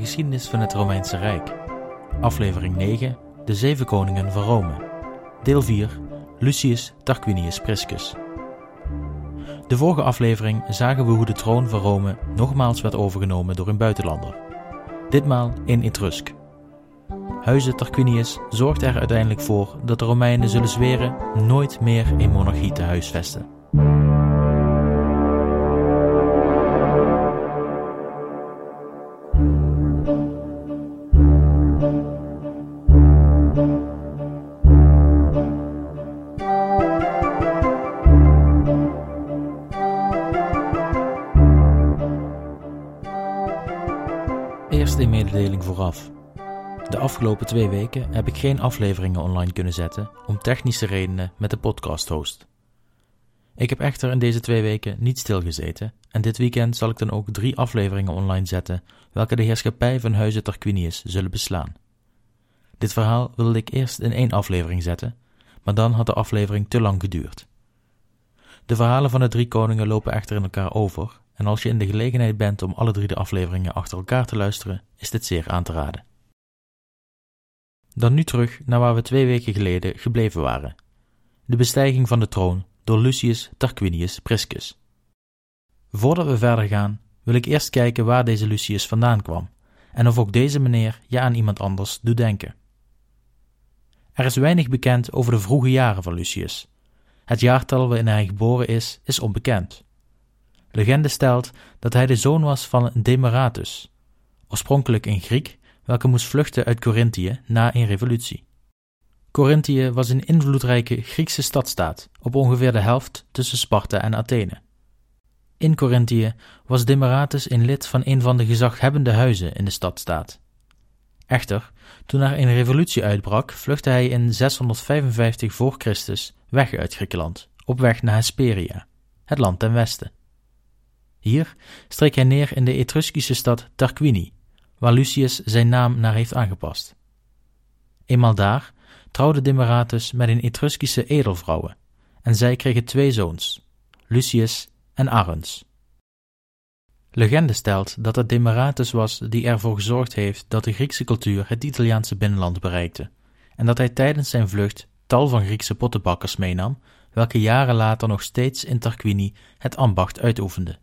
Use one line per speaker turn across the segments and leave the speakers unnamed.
geschiedenis van het Romeinse Rijk. Aflevering 9: De Zeven Koningen van Rome. Deel 4: Lucius Tarquinius Priscus. De vorige aflevering zagen we hoe de troon van Rome nogmaals werd overgenomen door een buitenlander. Ditmaal in Etrusk. Huize Tarquinius zorgt er uiteindelijk voor dat de Romeinen zullen zweren nooit meer een monarchie te huisvesten. Vooraf. De afgelopen twee weken heb ik geen afleveringen online kunnen zetten om technische redenen met de podcast-host. Ik heb echter in deze twee weken niet stilgezeten en dit weekend zal ik dan ook drie afleveringen online zetten, welke de heerschappij van Huizen Tarquinius zullen beslaan. Dit verhaal wilde ik eerst in één aflevering zetten, maar dan had de aflevering te lang geduurd. De verhalen van de drie koningen lopen echter in elkaar over en als je in de gelegenheid bent om alle drie de afleveringen achter elkaar te luisteren, is dit zeer aan te raden. Dan nu terug naar waar we twee weken geleden gebleven waren: de bestijging van de troon door Lucius Tarquinius Priscus. Voordat we verder gaan, wil ik eerst kijken waar deze Lucius vandaan kwam en of ook deze meneer je aan iemand anders doet denken. Er is weinig bekend over de vroege jaren van Lucius. Het jaartal waarin hij geboren is, is onbekend. Legende stelt dat hij de zoon was van Demaratus, oorspronkelijk een Griek, welke moest vluchten uit Corinthië na een revolutie. Corinthië was een invloedrijke Griekse stadstaat, op ongeveer de helft tussen Sparta en Athene. In Corinthië was Demaratus een lid van een van de gezaghebbende huizen in de stadstaat. Echter, toen er een revolutie uitbrak, vluchtte hij in 655 voor Christus weg uit Griekenland, op weg naar Hesperia, het land ten westen. Hier streek hij neer in de Etruskische stad Tarquini, waar Lucius zijn naam naar heeft aangepast. Eenmaal daar trouwde Demaratus met een Etruskische edelvrouwe, en zij kregen twee zoons, Lucius en Arruns. Legende stelt dat het Demaratus was die ervoor gezorgd heeft dat de Griekse cultuur het Italiaanse binnenland bereikte, en dat hij tijdens zijn vlucht tal van Griekse pottenbakkers meenam, welke jaren later nog steeds in Tarquini het ambacht uitoefenden.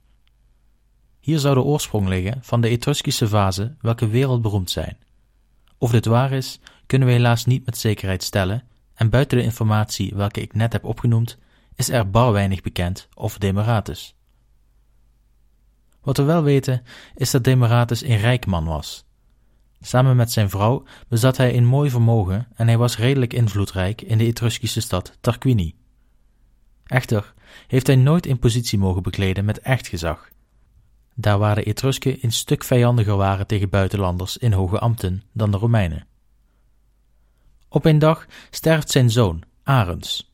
Hier zou de oorsprong liggen van de Etruskische vazen welke wereldberoemd zijn. Of dit waar is, kunnen we helaas niet met zekerheid stellen, en buiten de informatie welke ik net heb opgenoemd, is er bar weinig bekend over Demaratus. Wat we wel weten, is dat Demaratus een rijk man was. Samen met zijn vrouw bezat hij een mooi vermogen en hij was redelijk invloedrijk in de Etruskische stad Tarquini. Echter heeft hij nooit een positie mogen bekleden met echt gezag daar waar de Etrusken een stuk vijandiger waren tegen buitenlanders in hoge ambten dan de Romeinen. Op een dag sterft zijn zoon, Arens.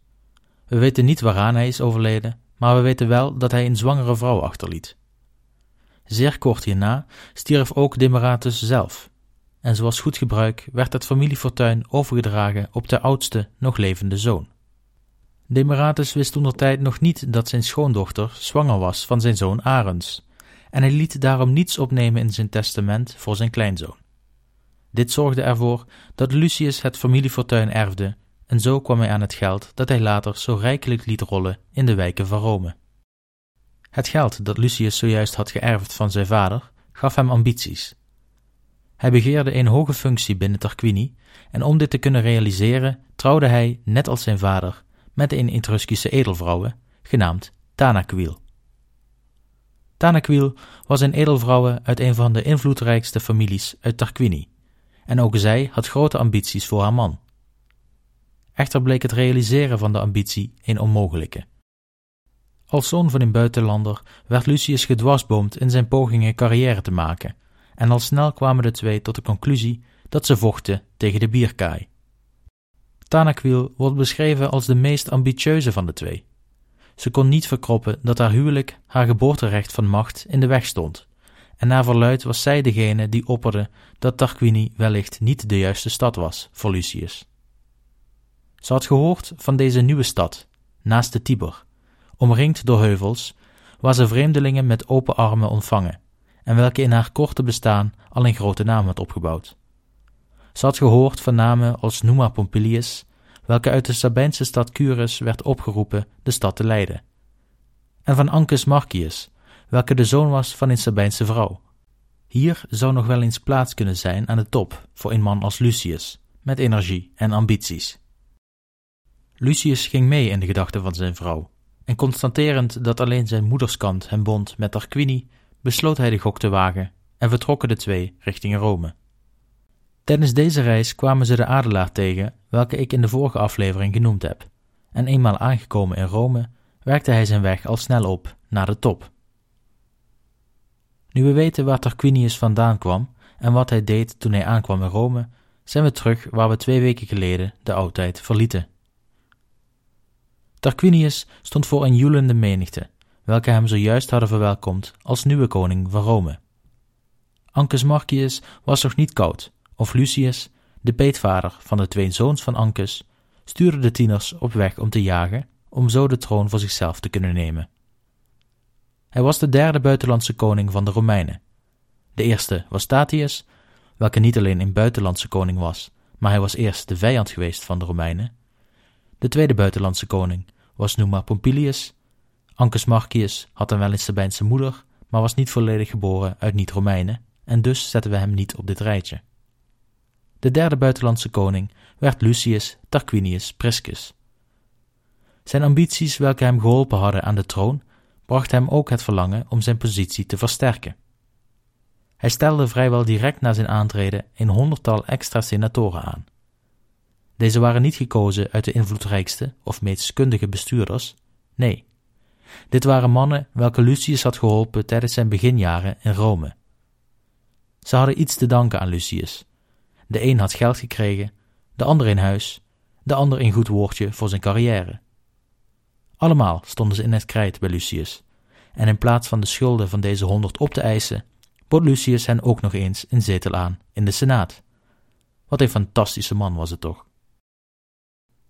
We weten niet waaraan hij is overleden, maar we weten wel dat hij een zwangere vrouw achterliet. Zeer kort hierna stierf ook Demaratus zelf, en zoals goed gebruik werd het familiefortuin overgedragen op de oudste nog levende zoon. Demaratus wist toen tijd nog niet dat zijn schoondochter zwanger was van zijn zoon Arens, en hij liet daarom niets opnemen in zijn testament voor zijn kleinzoon. Dit zorgde ervoor dat Lucius het familiefortuin erfde, en zo kwam hij aan het geld dat hij later zo rijkelijk liet rollen in de wijken van Rome. Het geld dat Lucius zojuist had geërfd van zijn vader gaf hem ambities. Hij begeerde een hoge functie binnen Tarquini, en om dit te kunnen realiseren trouwde hij, net als zijn vader, met een Etruskische edelvrouwe, genaamd Tanaquil. Tanaquil was een edelvrouwe uit een van de invloedrijkste families uit Tarquini, en ook zij had grote ambities voor haar man. Echter bleek het realiseren van de ambitie een onmogelijke. Als zoon van een buitenlander werd Lucius gedwarsboomd in zijn pogingen carrière te maken, en al snel kwamen de twee tot de conclusie dat ze vochten tegen de bierkaai. Tanaquil wordt beschreven als de meest ambitieuze van de twee. Ze kon niet verkroppen dat haar huwelijk haar geboorterecht van macht in de weg stond, en naar verluid was zij degene die opperde dat Tarquini wellicht niet de juiste stad was voor Lucius. Ze had gehoord van deze nieuwe stad, naast de Tiber, omringd door heuvels, waar ze vreemdelingen met open armen ontvangen, en welke in haar korte bestaan al een grote naam had opgebouwd. Ze had gehoord van namen als Numa Pompilius, welke uit de Sabijnse stad Curus werd opgeroepen de stad te leiden, en van Ancus Marcius, welke de zoon was van een Sabijnse vrouw. Hier zou nog wel eens plaats kunnen zijn aan de top voor een man als Lucius, met energie en ambities. Lucius ging mee in de gedachten van zijn vrouw, en constaterend dat alleen zijn moederskant hem bond met Tarquini, besloot hij de gok te wagen en vertrokken de twee richting Rome. Tijdens deze reis kwamen ze de adelaar tegen, welke ik in de vorige aflevering genoemd heb, en eenmaal aangekomen in Rome, werkte hij zijn weg al snel op naar de top. Nu we weten waar Tarquinius vandaan kwam en wat hij deed toen hij aankwam in Rome, zijn we terug waar we twee weken geleden de oudheid verlieten. Tarquinius stond voor een joelende menigte, welke hem zojuist hadden verwelkomd als nieuwe koning van Rome. Ancus Marcius was nog niet koud, of Lucius, de peetvader van de twee zoons van Ancus, stuurde de tieners op weg om te jagen, om zo de troon voor zichzelf te kunnen nemen. Hij was de derde buitenlandse koning van de Romeinen. De eerste was Statius, welke niet alleen een buitenlandse koning was, maar hij was eerst de vijand geweest van de Romeinen. De tweede buitenlandse koning was Numa Pompilius. Ancus Marcius had een Sabijnse moeder, maar was niet volledig geboren uit niet-Romeinen, en dus zetten we hem niet op dit rijtje. De derde buitenlandse koning werd Lucius Tarquinius Priscus. Zijn ambities, welke hem geholpen hadden aan de troon, bracht hem ook het verlangen om zijn positie te versterken. Hij stelde vrijwel direct na zijn aantreden een honderdtal extra senatoren aan. Deze waren niet gekozen uit de invloedrijkste of meest kundige bestuurders, nee. Dit waren mannen welke Lucius had geholpen tijdens zijn beginjaren in Rome. Ze hadden iets te danken aan Lucius. De een had geld gekregen, de ander in huis, de ander een goed woordje voor zijn carrière. Allemaal stonden ze in het krijt bij Lucius, en in plaats van de schulden van deze honderd op te eisen, bood Lucius hen ook nog eens een zetel aan in de Senaat. Wat een fantastische man was het toch.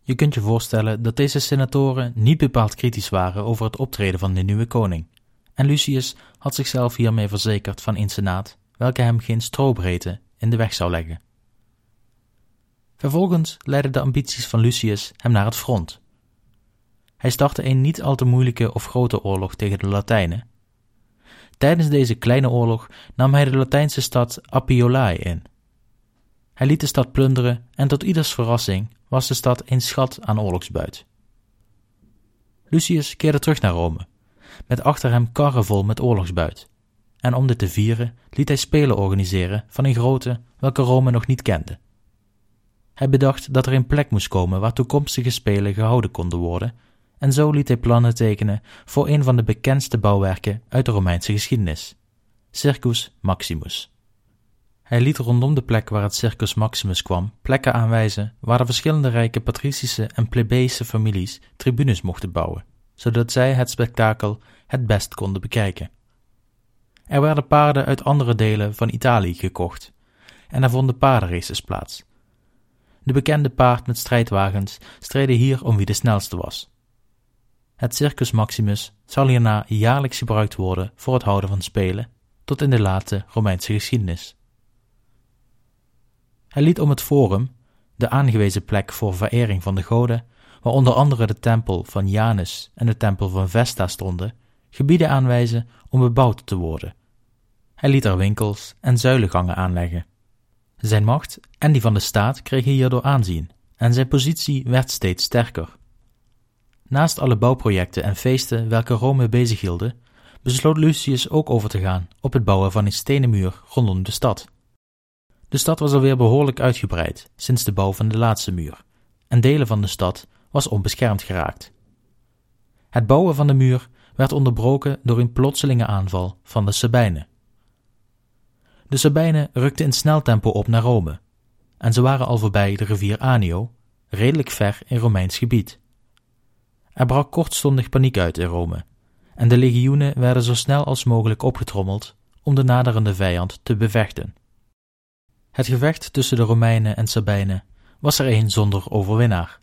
Je kunt je voorstellen dat deze senatoren niet bepaald kritisch waren over het optreden van de nieuwe koning, en Lucius had zichzelf hiermee verzekerd van een senaat welke hem geen strobreedte in de weg zou leggen. Vervolgens leidden de ambities van Lucius hem naar het front. Hij startte een niet al te moeilijke of grote oorlog tegen de Latijnen. Tijdens deze kleine oorlog nam hij de Latijnse stad Appiolae in. Hij liet de stad plunderen en tot ieders verrassing was de stad een schat aan oorlogsbuit. Lucius keerde terug naar Rome, met achter hem karren vol met oorlogsbuit. En om dit te vieren liet hij spelen organiseren van een grote welke Rome nog niet kende. Hij bedacht dat er een plek moest komen waar toekomstige spelen gehouden konden worden, en zo liet hij plannen tekenen voor een van de bekendste bouwwerken uit de Romeinse geschiedenis, Circus Maximus. Hij liet rondom de plek waar het Circus Maximus kwam plekken aanwijzen waar de verschillende rijke patricische en plebeïsche families tribunes mochten bouwen, zodat zij het spektakel het best konden bekijken. Er werden paarden uit andere delen van Italië gekocht, en er vonden paardenraces plaats. De bekende paard met strijdwagens streden hier om wie de snelste was. Het Circus Maximus zal hierna jaarlijks gebruikt worden voor het houden van spelen, tot in de late Romeinse geschiedenis. Hij liet om het forum, de aangewezen plek voor verering van de goden, waar onder andere de tempel van Janus en de tempel van Vesta stonden, gebieden aanwijzen om bebouwd te worden. Hij liet er winkels en zuilengangen aanleggen. Zijn macht en die van de staat kregen hierdoor aanzien, en zijn positie werd steeds sterker. Naast alle bouwprojecten en feesten welke Rome bezighielden, besloot Lucius ook over te gaan op het bouwen van een stenen muur rondom de stad. De stad was alweer behoorlijk uitgebreid sinds de bouw van de laatste muur, en delen van de stad was onbeschermd geraakt. Het bouwen van de muur werd onderbroken door een plotselinge aanval van de Sabijnen. De Sabijnen rukten in snel tempo op naar Rome, en ze waren al voorbij de rivier Anio, redelijk ver in Romeins gebied. Er brak kortstondig paniek uit in Rome, en de legioenen werden zo snel als mogelijk opgetrommeld om de naderende vijand te bevechten. Het gevecht tussen de Romeinen en Sabijnen was er een zonder overwinnaar.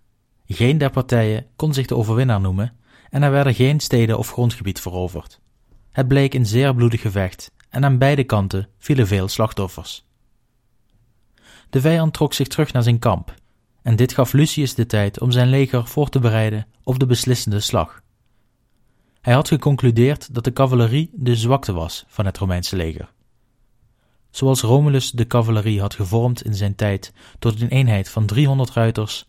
Geen der partijen kon zich de overwinnaar noemen en er werden geen steden of grondgebied veroverd. Het bleek een zeer bloedig gevecht en aan beide kanten vielen veel slachtoffers. De vijand trok zich terug naar zijn kamp, en dit gaf Lucius de tijd om zijn leger voor te bereiden op de beslissende slag. Hij had geconcludeerd dat de cavalerie de zwakte was van het Romeinse leger. Zoals Romulus de cavalerie had gevormd in zijn tijd tot een eenheid van 300 ruiters,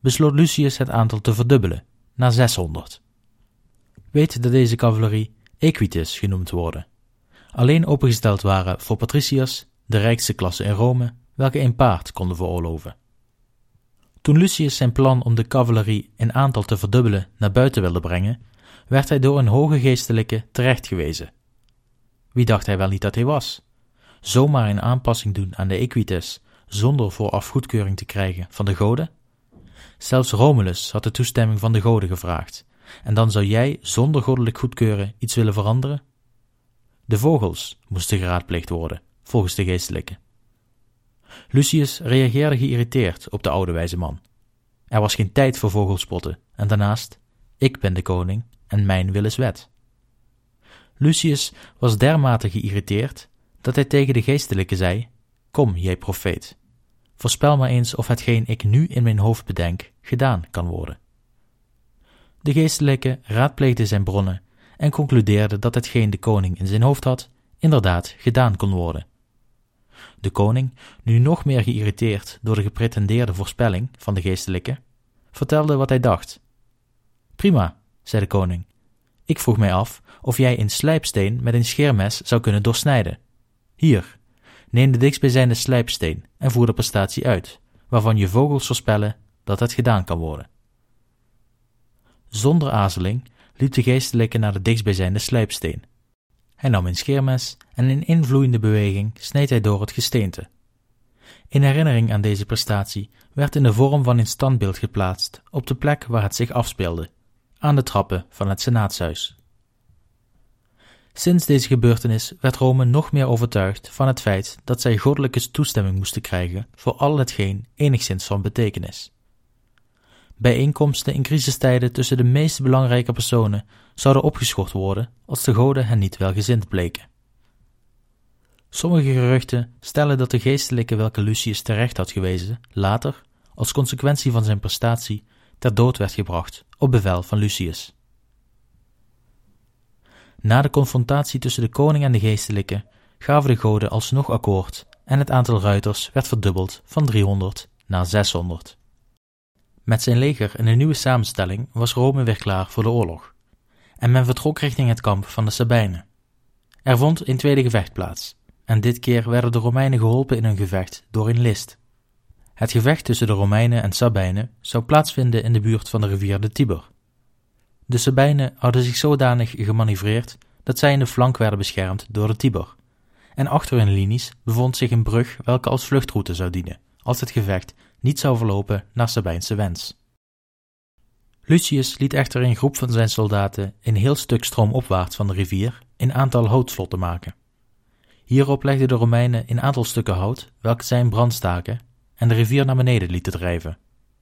besloot Lucius het aantal te verdubbelen naar 600. Weet dat deze cavalerie equites genoemd worden, alleen opengesteld waren voor patriciërs, de rijkste klasse in Rome, welke een paard konden veroorloven. Toen Lucius zijn plan om de cavalerie in aantal te verdubbelen naar buiten wilde brengen, werd hij door een hoge geestelijke terechtgewezen. Wie dacht hij wel niet dat hij was? Zomaar een aanpassing doen aan de equites zonder vooraf goedkeuring te krijgen van de goden? Zelfs Romulus had de toestemming van de goden gevraagd, en dan zou jij zonder goddelijk goedkeuren iets willen veranderen? De vogels moesten geraadpleegd worden, volgens de geestelijke. Lucius reageerde geïrriteerd op de oude wijze man. Er was geen tijd voor vogelspotten, en daarnaast, ik ben de koning en mijn wil is wet. Lucius was dermate geïrriteerd dat hij tegen de geestelijke zei: Kom, jij profeet, voorspel maar eens of hetgeen ik nu in mijn hoofd bedenk gedaan kan worden. De geestelijke raadpleegde zijn bronnen en concludeerde dat hetgeen de koning in zijn hoofd had, inderdaad gedaan kon worden. De koning, nu nog meer geïrriteerd door de gepretendeerde voorspelling van de geestelijke, vertelde wat hij dacht. Prima, zei de koning. Ik vroeg mij af of jij een slijpsteen met een scheermes zou kunnen doorsnijden. Hier, neem de dichtstbijzijnde slijpsteen en voer de prestatie uit, waarvan je vogels voorspellen dat het gedaan kan worden. Zonder aarzeling liep de geestelijke naar de dichtstbijzijnde slijpsteen. Hij nam een scheermes en in invloeiende beweging sneed hij door het gesteente. In herinnering aan deze prestatie werd in de vorm van een standbeeld geplaatst op de plek waar het zich afspeelde, aan de trappen van het Senaatshuis. Sinds deze gebeurtenis werd Rome nog meer overtuigd van het feit dat zij goddelijke toestemming moesten krijgen voor al hetgeen enigszins van betekenis. Bijeenkomsten in crisistijden tussen de meest belangrijke personen zouden opgeschort worden als de goden hen niet welgezind bleken. Sommige geruchten stellen dat de geestelijke welke Lucius terecht had gewezen, later, als consequentie van zijn prestatie, ter dood werd gebracht op bevel van Lucius. Na de confrontatie tussen de koning en de geestelijke gaven de goden alsnog akkoord en het aantal ruiters werd verdubbeld van 300 naar 600. Met zijn leger in een nieuwe samenstelling was Rome weer klaar voor de oorlog, en men vertrok richting het kamp van de Sabijnen. Er vond een tweede gevecht plaats, en dit keer werden de Romeinen geholpen in hun gevecht door een list. Het gevecht tussen de Romeinen en Sabijnen zou plaatsvinden in de buurt van de rivier de Tiber. De Sabijnen hadden zich zodanig gemanoeuvreerd dat zij in de flank werden beschermd door de Tiber, en achter hun linies bevond zich een brug welke als vluchtroute zou dienen, als het gevecht niet zou verlopen naar Sabijnse wens. Lucius liet echter een groep van zijn soldaten een heel stuk stroomopwaarts van de rivier een aantal houtslotten maken. Hierop legden de Romeinen een aantal stukken hout, welke zij in brand staken, en de rivier naar beneden lieten drijven,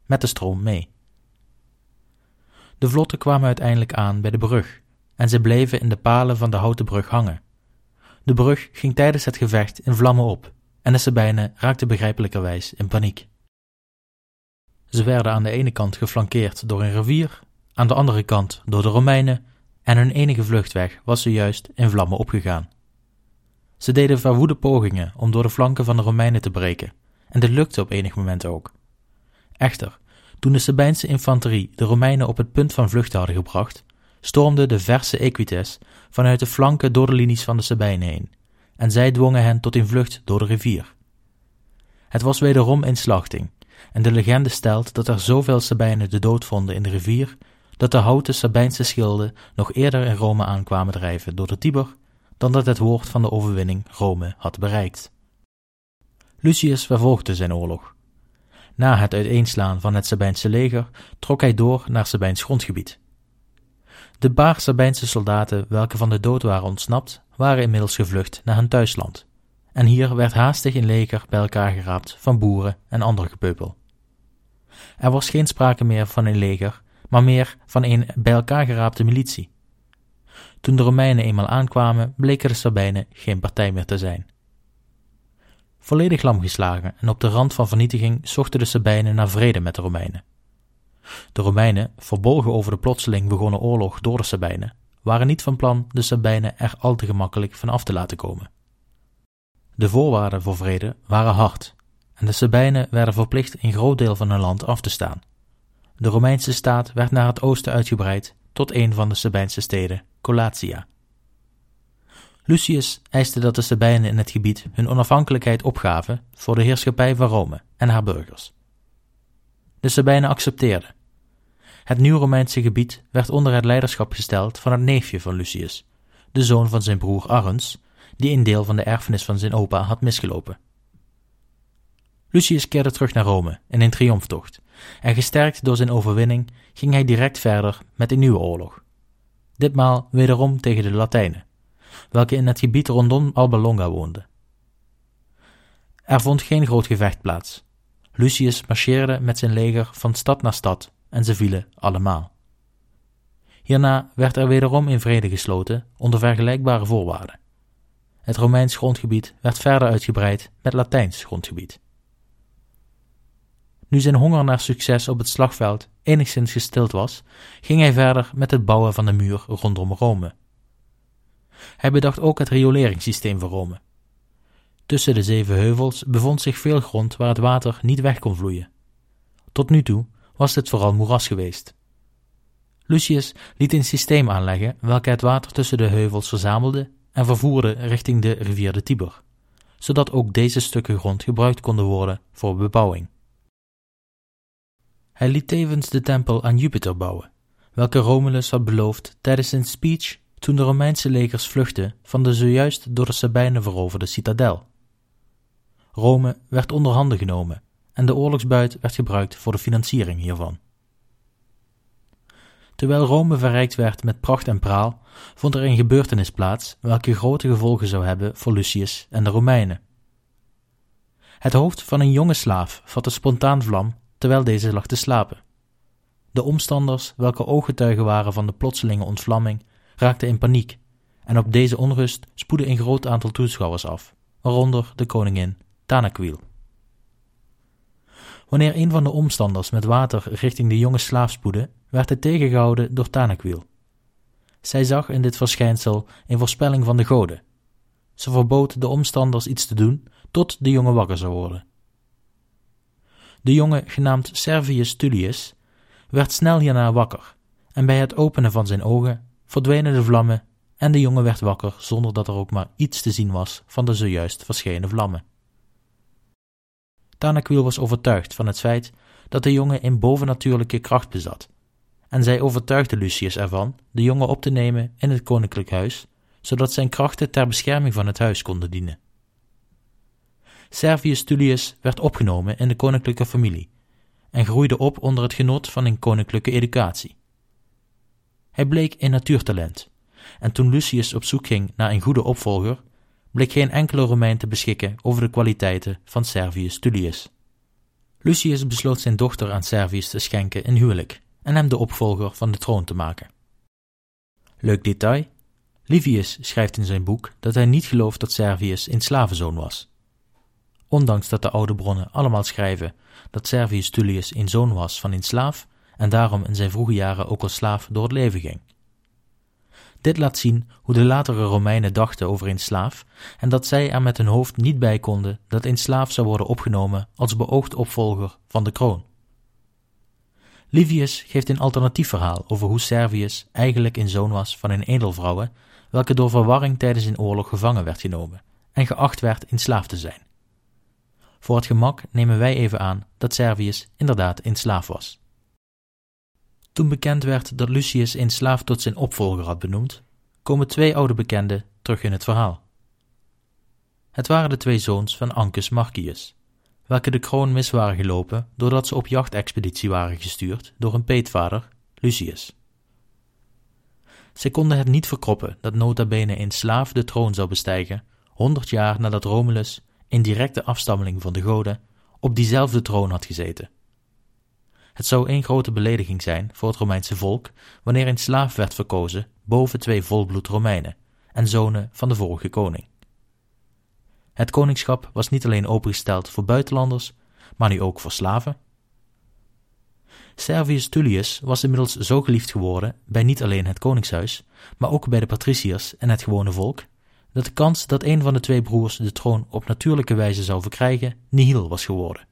met de stroom mee. De vlotten kwamen uiteindelijk aan bij de brug, en ze bleven in de palen van de houten brug hangen. De brug ging tijdens het gevecht in vlammen op, en de Sabijnen raakten begrijpelijkerwijs in paniek. Ze werden aan de ene kant geflankeerd door een rivier, aan de andere kant door de Romeinen, en hun enige vluchtweg was zojuist in vlammen opgegaan. Ze deden verwoede pogingen om door de flanken van de Romeinen te breken, en dit lukte op enig moment ook. Echter, toen de Sabijnse infanterie de Romeinen op het punt van vlucht hadden gebracht, stormde de verse Equites vanuit de flanken door de linies van de Sabijnen heen, en zij dwongen hen tot een vlucht door de rivier. Het was wederom een slachting, en de legende stelt dat er zoveel Sabijnen de dood vonden in de rivier, dat de houten Sabijnse schilden nog eerder in Rome aankwamen drijven door de Tiber, dan dat het woord van de overwinning Rome had bereikt. Lucius vervolgde zijn oorlog. Na het uiteenslaan van het Sabijnse leger trok hij door naar Sabijns grondgebied. De paar Sabijnse soldaten welke van de dood waren ontsnapt, waren inmiddels gevlucht naar hun thuisland, en hier werd haastig een leger bij elkaar geraapt van boeren en ander gepeupel. Er was geen sprake meer van een leger, maar meer van een bij elkaar geraapte militie. Toen de Romeinen eenmaal aankwamen, bleken de Sabijnen geen partij meer te zijn. Volledig lamgeslagen en op de rand van vernietiging zochten de Sabijnen naar vrede met de Romeinen. De Romeinen, verbolgen over de plotseling begonnen oorlog door de Sabijnen, waren niet van plan de Sabijnen er al te gemakkelijk van af te laten komen. De voorwaarden voor vrede waren hard, en de Sabijnen werden verplicht een groot deel van hun land af te staan. De Romeinse staat werd naar het oosten uitgebreid tot een van de Sabijnse steden, Colatia. Lucius eiste dat de Sabijnen in het gebied hun onafhankelijkheid opgaven voor de heerschappij van Rome en haar burgers. De Sabijnen accepteerden. Het nieuw Romeinse gebied werd onder het leiderschap gesteld van het neefje van Lucius, de zoon van zijn broer Arrens, die een deel van de erfenis van zijn opa had misgelopen. Lucius keerde terug naar Rome in een triomftocht, en gesterkt door zijn overwinning ging hij direct verder met een nieuwe oorlog. Ditmaal wederom tegen de Latijnen, welke in het gebied rondom Alba Longa woonden. Er vond geen groot gevecht plaats. Lucius marcheerde met zijn leger van stad naar stad en ze vielen allemaal. Hierna werd er wederom in vrede gesloten onder vergelijkbare voorwaarden. Het Romeins grondgebied werd verder uitgebreid met Latijns grondgebied. Nu zijn honger naar succes op het slagveld enigszins gestild was, ging hij verder met het bouwen van de muur rondom Rome. Hij bedacht ook het rioleringssysteem voor Rome. Tussen de zeven heuvels bevond zich veel grond waar het water niet weg kon vloeien. Tot nu toe was dit vooral moeras geweest. Lucius liet een systeem aanleggen welke het water tussen de heuvels verzamelde en vervoerde richting de rivier de Tiber, zodat ook deze stukken grond gebruikt konden worden voor bebouwing. Hij liet tevens de tempel aan Jupiter bouwen, welke Romulus had beloofd tijdens zijn speech toen de Romeinse legers vluchtten van de zojuist door de Sabijnen veroverde citadel. Rome werd onder handen genomen en de oorlogsbuit werd gebruikt voor de financiering hiervan. Terwijl Rome verrijkt werd met pracht en praal, vond er een gebeurtenis plaats welke grote gevolgen zou hebben voor Lucius en de Romeinen. Het hoofd van een jonge slaaf vatte spontaan vlam terwijl deze lag te slapen. De omstanders, welke ooggetuigen waren van de plotselinge ontvlamming, raakten in paniek, en op deze onrust spoedde een groot aantal toeschouwers af, waaronder de koningin Tanakwil. Wanneer een van de omstanders met water richting de jonge slaaf spoedde, werd hij tegengehouden door Tanakwil. Zij zag in dit verschijnsel een voorspelling van de goden. Ze verbood de omstanders iets te doen tot de jongen wakker zou worden. De jongen, genaamd Servius Tullius, werd snel hierna wakker, en bij het openen van zijn ogen verdwenen de vlammen en de jongen werd wakker zonder dat er ook maar iets te zien was van de zojuist verschenen vlammen. Tanakwil was overtuigd van het feit dat de jongen een bovennatuurlijke kracht bezat, en zij overtuigde Lucius ervan de jongen op te nemen in het koninklijk huis, zodat zijn krachten ter bescherming van het huis konden dienen. Servius Tullius werd opgenomen in de koninklijke familie en groeide op onder het genot van een koninklijke educatie. Hij bleek een natuurtalent, en toen Lucius op zoek ging naar een goede opvolger, bleek geen enkele Romein te beschikken over de kwaliteiten van Servius Tullius. Lucius besloot zijn dochter aan Servius te schenken in huwelijk en hem de opvolger van de troon te maken. Leuk detail: Livius schrijft in zijn boek dat hij niet gelooft dat Servius een slavenzoon was. Ondanks dat de oude bronnen allemaal schrijven dat Servius Tullius een zoon was van een slaaf en daarom in zijn vroege jaren ook als slaaf door het leven ging. Dit laat zien hoe de latere Romeinen dachten over een slaaf en dat zij er met hun hoofd niet bij konden dat een slaaf zou worden opgenomen als beoogd opvolger van de kroon. Livius geeft een alternatief verhaal over hoe Servius eigenlijk een zoon was van een edelvrouwe, welke door verwarring tijdens een oorlog gevangen werd genomen en geacht werd in slaaf te zijn. Voor het gemak nemen wij even aan dat Servius inderdaad een slaaf was. Toen bekend werd dat Lucius een slaaf tot zijn opvolger had benoemd, komen twee oude bekenden terug in het verhaal. Het waren de twee zoons van Ancus Marcius, welke de kroon mis waren gelopen doordat ze op jachtexpeditie waren gestuurd door hun peetvader Lucius. Zij konden het niet verkroppen dat nota bene een slaaf de troon zou bestijgen, honderd jaar nadat Romulus, een directe afstammeling van de goden, op diezelfde troon had gezeten. Het zou één grote belediging zijn voor het Romeinse volk wanneer een slaaf werd verkozen boven twee volbloed Romeinen en zonen van de vorige koning. Het koningschap was niet alleen opengesteld voor buitenlanders, maar nu ook voor slaven. Servius Tullius was inmiddels zo geliefd geworden bij niet alleen het koningshuis, maar ook bij de patriciërs en het gewone volk, dat de kans dat een van de twee broers de troon op natuurlijke wijze zou verkrijgen nihil was geworden.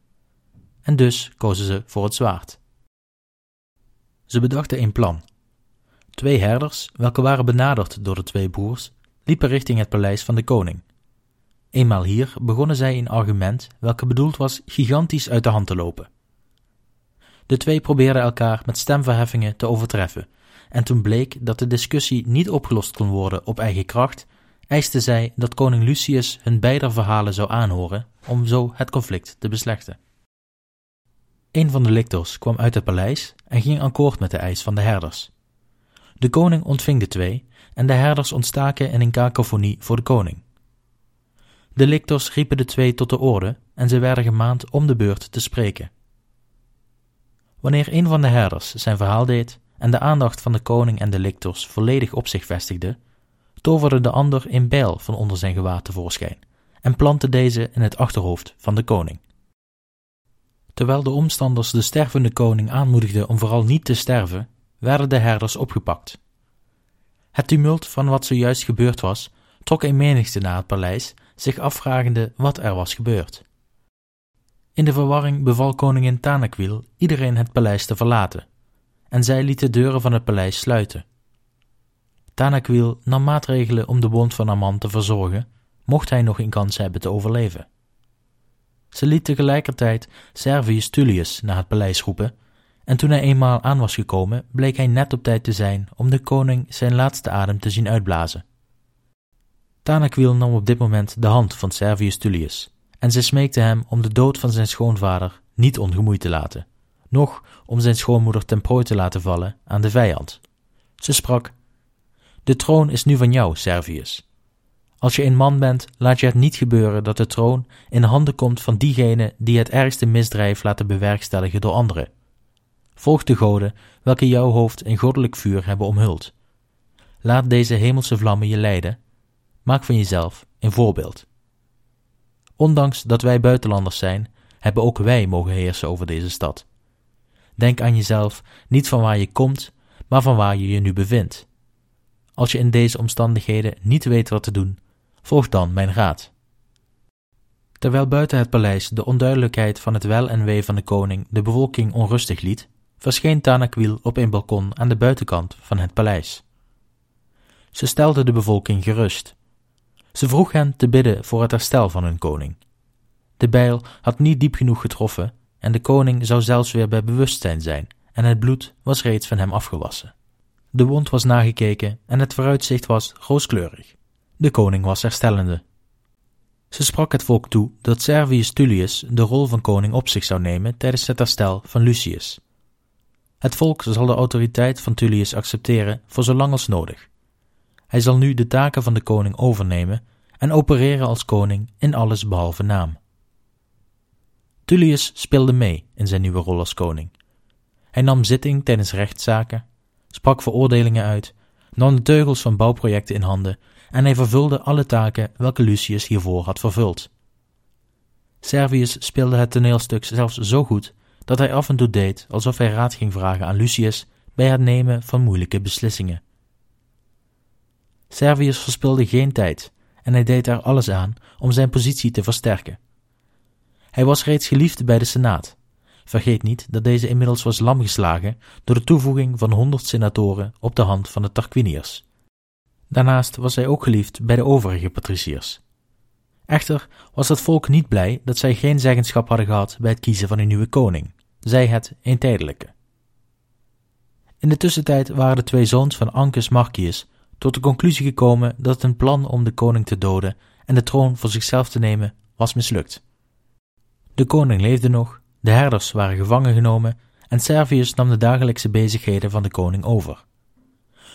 En dus kozen ze voor het zwaard. Ze bedachten een plan. Twee herders, welke waren benaderd door de twee broers, liepen richting het paleis van de koning. Eenmaal hier begonnen zij een argument welke bedoeld was gigantisch uit de hand te lopen. De twee probeerden elkaar met stemverheffingen te overtreffen, en toen bleek dat de discussie niet opgelost kon worden op eigen kracht, eisten zij dat koning Lucius hun beide verhalen zou aanhoren om zo het conflict te beslechten. Een van de lictors kwam uit het paleis en ging akkoord met de eis van de herders. De koning ontving de twee en de herders ontstaken in een kakofonie voor de koning. De lictors riepen de twee tot de orde en ze werden gemaand om de beurt te spreken. Wanneer een van de herders zijn verhaal deed en de aandacht van de koning en de lictors volledig op zich vestigde, toverde de ander een bijl van onder zijn gewaad tevoorschijn en plantte deze in het achterhoofd van de koning. Terwijl de omstanders de stervende koning aanmoedigden om vooral niet te sterven, werden de herders opgepakt. Het tumult van wat zojuist gebeurd was, trok een menigte naar het paleis, zich afvragende wat er was gebeurd. In de verwarring beval koningin Tanakwil iedereen het paleis te verlaten, en zij liet de deuren van het paleis sluiten. Tanakwil nam maatregelen om de wond van Amman te verzorgen, mocht hij nog een kans hebben te overleven. Ze liet tegelijkertijd Servius Tullius naar het paleis roepen, en toen hij eenmaal aan was gekomen, bleek hij net op tijd te zijn om de koning zijn laatste adem te zien uitblazen. Tanakwil nam op dit moment de hand van Servius Tullius, en ze smeekte hem om de dood van zijn schoonvader niet ongemoeid te laten, noch om zijn schoonmoeder ten prooi te laten vallen aan de vijand. Ze sprak: De troon is nu van jou, Servius. Als je een man bent, laat je het niet gebeuren dat de troon in handen komt van diegenen die het ergste misdrijf laten bewerkstelligen door anderen. Volg de goden, welke jouw hoofd in goddelijk vuur hebben omhuld. Laat deze hemelse vlammen je leiden. Maak van jezelf een voorbeeld. Ondanks dat wij buitenlanders zijn, hebben ook wij mogen heersen over deze stad. Denk aan jezelf niet van waar je komt, maar van waar je je nu bevindt. Als je in deze omstandigheden niet weet wat te doen, volg dan mijn raad. Terwijl buiten het paleis de onduidelijkheid van het wel en wee van de koning de bevolking onrustig liet, verscheen Tanakwil op een balkon aan de buitenkant van het paleis. Ze stelde de bevolking gerust. Ze vroeg hen te bidden voor het herstel van hun koning. De bijl had niet diep genoeg getroffen en de koning zou zelfs weer bij bewustzijn zijn en het bloed was reeds van hem afgewassen. De wond was nagekeken en het vooruitzicht was rooskleurig. De koning was herstellende. Ze sprak het volk toe dat Servius Tullius de rol van koning op zich zou nemen tijdens het herstel van Lucius. Het volk zal de autoriteit van Tullius accepteren voor zolang als nodig. Hij zal nu de taken van de koning overnemen en opereren als koning in alles behalve naam. Tullius speelde mee in zijn nieuwe rol als koning. Hij nam zitting tijdens rechtszaken, sprak veroordelingen uit, nam de teugels van bouwprojecten in handen en hij vervulde alle taken welke Lucius hiervoor had vervuld. Servius speelde het toneelstuk zelfs zo goed dat hij af en toe deed alsof hij raad ging vragen aan Lucius bij het nemen van moeilijke beslissingen. Servius verspilde geen tijd en hij deed er alles aan om zijn positie te versterken. Hij was reeds geliefd bij de Senaat. Vergeet niet dat deze inmiddels was lamgeslagen door de toevoeging van honderd senatoren op de hand van de Tarquiniërs. Daarnaast was hij ook geliefd bij de overige patriciërs. Echter was het volk niet blij dat zij geen zeggenschap hadden gehad bij het kiezen van een nieuwe koning, zij het een tijdelijke. In de tussentijd waren de twee zoons van Ancus Marcius tot de conclusie gekomen dat een plan om de koning te doden en de troon voor zichzelf te nemen was mislukt. De koning leefde nog, de herders waren gevangen genomen en Servius nam de dagelijkse bezigheden van de koning over.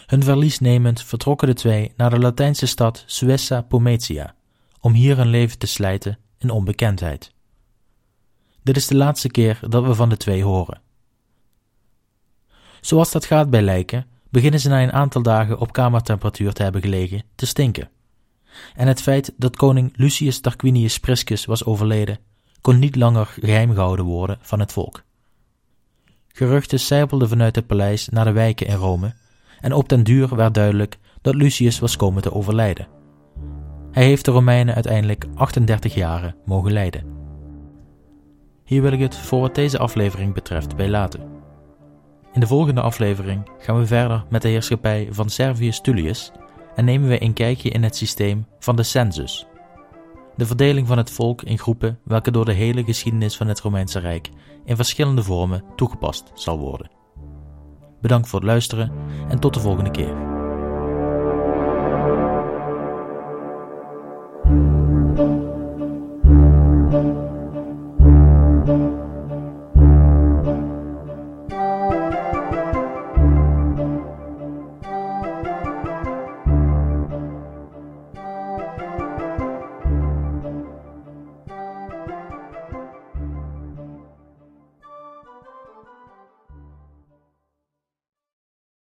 Hun verlies nemend vertrokken de twee naar de Latijnse stad Suessa Pometia, om hier hun leven te slijten in onbekendheid. Dit is de laatste keer dat we van de twee horen. Zoals dat gaat bij lijken, beginnen ze na een aantal dagen op kamertemperatuur te hebben gelegen te stinken. En het feit dat koning Lucius Tarquinius Priscus was overleden, kon niet langer geheim gehouden worden van het volk. Geruchten sijpelden vanuit het paleis naar de wijken in Rome, en op den duur werd duidelijk dat Lucius was komen te overlijden. Hij heeft de Romeinen uiteindelijk 38 jaren mogen leiden. Hier wil ik het voor wat deze aflevering betreft bij laten. In de volgende aflevering gaan we verder met de heerschappij van Servius Tullius en nemen we een kijkje in het systeem van de census. De verdeling van het volk in groepen welke door de hele geschiedenis van het Romeinse Rijk in verschillende vormen toegepast zal worden. Bedankt voor het luisteren en tot de volgende keer.